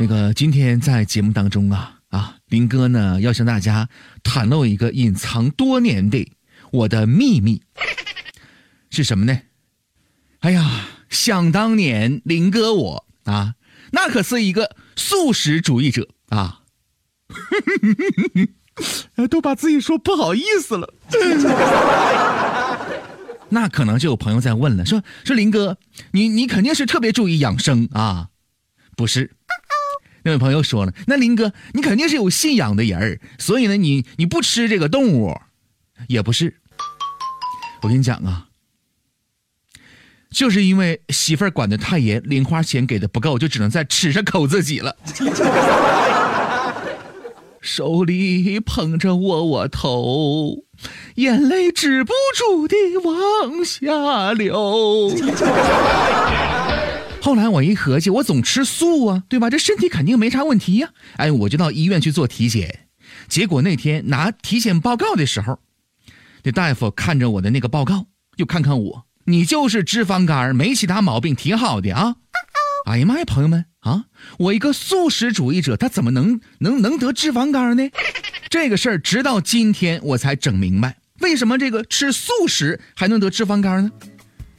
那个今天在节目当中啊啊，林哥呢要向大家袒露一个隐藏多年的我的秘密，是什么呢？哎呀，想当年林哥我啊，那可是一个素食主义者啊，都把自己说不好意思了。那可能就有朋友在问了，说说林哥，你你肯定是特别注意养生啊？不是。那位朋友说了，那林哥，你肯定是有信仰的人儿，所以呢，你你不吃这个动物，也不是。我跟你讲啊，就是因为媳妇儿管的太严，零花钱给的不够，就只能在吃上抠自己了。手里捧着窝窝头，眼泪止不住的往下流。后来我一合计，我总吃素啊，对吧？这身体肯定没啥问题呀。哎，我就到医院去做体检，结果那天拿体检报告的时候，那大夫看着我的那个报告，又看看我，你就是脂肪肝，没其他毛病，挺好的啊。哎呀妈呀，朋友们啊，我一个素食主义者，他怎么能能能得脂肪肝呢？这个事儿直到今天我才整明白，为什么这个吃素食还能得脂肪肝呢？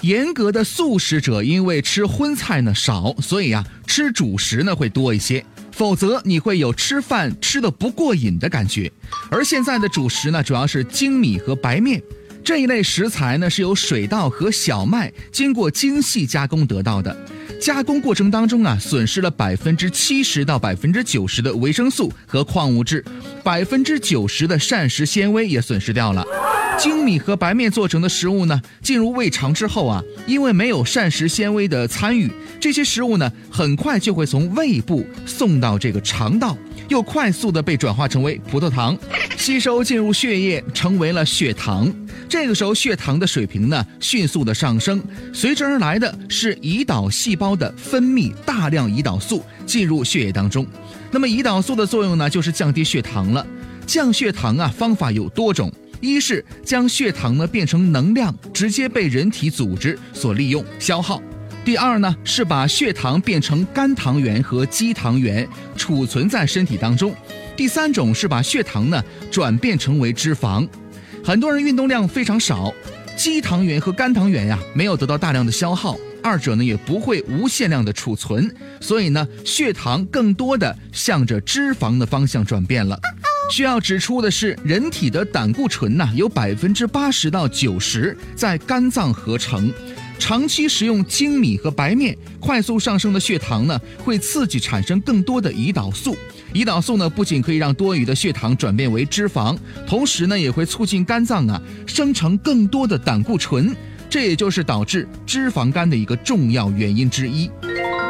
严格的素食者，因为吃荤菜呢少，所以啊吃主食呢会多一些。否则你会有吃饭吃的不过瘾的感觉。而现在的主食呢，主要是精米和白面这一类食材呢，是由水稻和小麦经过精细加工得到的。加工过程当中啊，损失了百分之七十到百分之九十的维生素和矿物质，百分之九十的膳食纤维也损失掉了。精米和白面做成的食物呢，进入胃肠之后啊，因为没有膳食纤维的参与，这些食物呢，很快就会从胃部送到这个肠道，又快速的被转化成为葡萄糖，吸收进入血液，成为了血糖。这个时候，血糖的水平呢，迅速的上升，随之而来的是胰岛细胞的分泌大量胰岛素进入血液当中。那么，胰岛素的作用呢，就是降低血糖了。降血糖啊，方法有多种。一是将血糖呢变成能量，直接被人体组织所利用消耗；第二呢是把血糖变成肝糖原和肌糖原储存在身体当中；第三种是把血糖呢转变成为脂肪。很多人运动量非常少，肌糖原和肝糖原呀没有得到大量的消耗，二者呢也不会无限量的储存，所以呢血糖更多的向着脂肪的方向转变了。需要指出的是，人体的胆固醇呢，有百分之八十到九十在肝脏合成。长期食用精米和白面，快速上升的血糖呢，会刺激产生更多的胰岛素。胰岛素呢，不仅可以让多余的血糖转变为脂肪，同时呢，也会促进肝脏啊生成更多的胆固醇。这也就是导致脂肪肝的一个重要原因之一。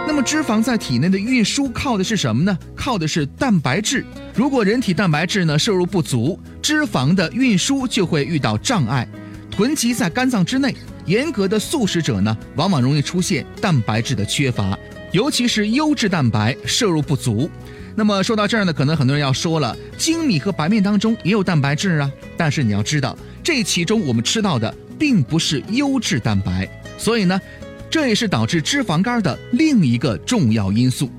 那么，脂肪在体内的运输靠的是什么呢？靠的是蛋白质。如果人体蛋白质呢摄入不足，脂肪的运输就会遇到障碍，囤积在肝脏之内。严格的素食者呢，往往容易出现蛋白质的缺乏，尤其是优质蛋白摄入不足。那么说到这儿呢，可能很多人要说了，精米和白面当中也有蛋白质啊，但是你要知道，这其中我们吃到的并不是优质蛋白，所以呢。这也是导致脂肪肝的另一个重要因素。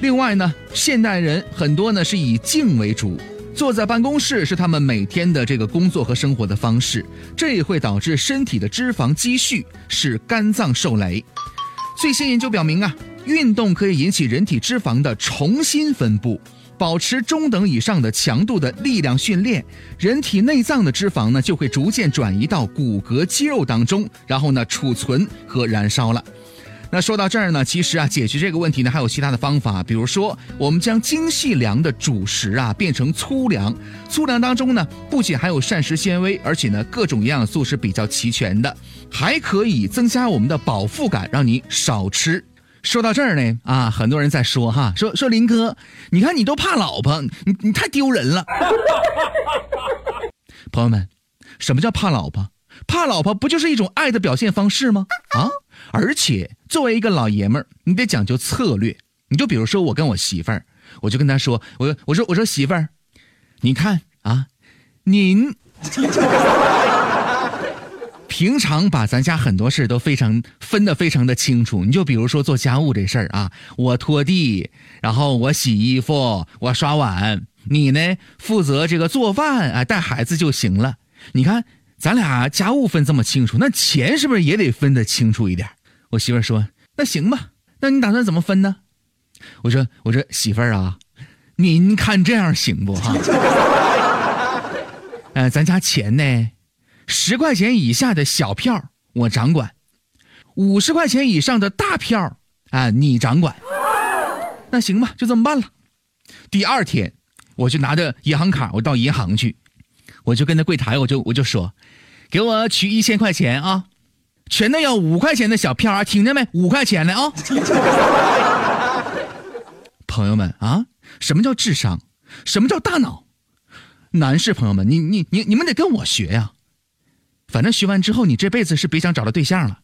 另外呢，现代人很多呢是以静为主，坐在办公室是他们每天的这个工作和生活的方式，这也会导致身体的脂肪积蓄，使肝脏受累。最新研究表明啊，运动可以引起人体脂肪的重新分布。保持中等以上的强度的力量训练，人体内脏的脂肪呢就会逐渐转移到骨骼肌肉当中，然后呢储存和燃烧了。那说到这儿呢，其实啊解决这个问题呢还有其他的方法，比如说我们将精细粮的主食啊变成粗粮，粗粮当中呢不仅含有膳食纤维，而且呢各种营养素是比较齐全的，还可以增加我们的饱腹感，让你少吃。说到这儿呢，啊，很多人在说哈，说说林哥，你看你都怕老婆，你你太丢人了。朋友们，什么叫怕老婆？怕老婆不就是一种爱的表现方式吗？啊，而且作为一个老爷们儿，你得讲究策略。你就比如说我跟我媳妇儿，我就跟她说，我我说我说媳妇儿，你看啊，您。平常把咱家很多事都非常分得非常的清楚。你就比如说做家务这事儿啊，我拖地，然后我洗衣服，我刷碗，你呢负责这个做饭啊，带孩子就行了。你看咱俩家务分这么清楚，那钱是不是也得分得清楚一点？我媳妇说：“那行吧，那你打算怎么分呢？”我说：“我说媳妇儿啊，您看这样行不哈？呃，咱家钱呢？”十块钱以下的小票我掌管，五十块钱以上的大票啊你掌管。那行吧，就这么办了。第二天，我就拿着银行卡，我到银行去，我就跟那柜台，我就我就说，给我取一千块钱啊，全都要五块钱的小票啊，听见没？五块钱的啊。朋友们啊，什么叫智商？什么叫大脑？男士朋友们，你你你你们得跟我学呀。反正学完之后，你这辈子是别想找到对象了。